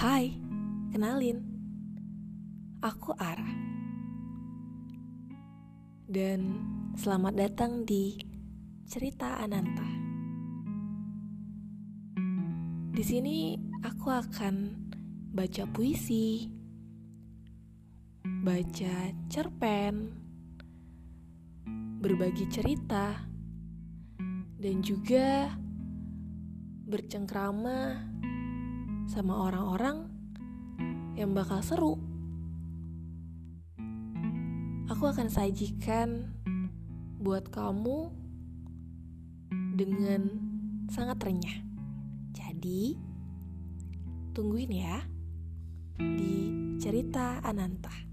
Hai, kenalin. Aku Ara. Dan selamat datang di Cerita Ananta. Di sini aku akan baca puisi, baca cerpen, berbagi cerita, dan juga bercengkrama sama orang-orang yang bakal seru. Aku akan sajikan buat kamu dengan sangat renyah. Jadi, tungguin ya di cerita Ananta.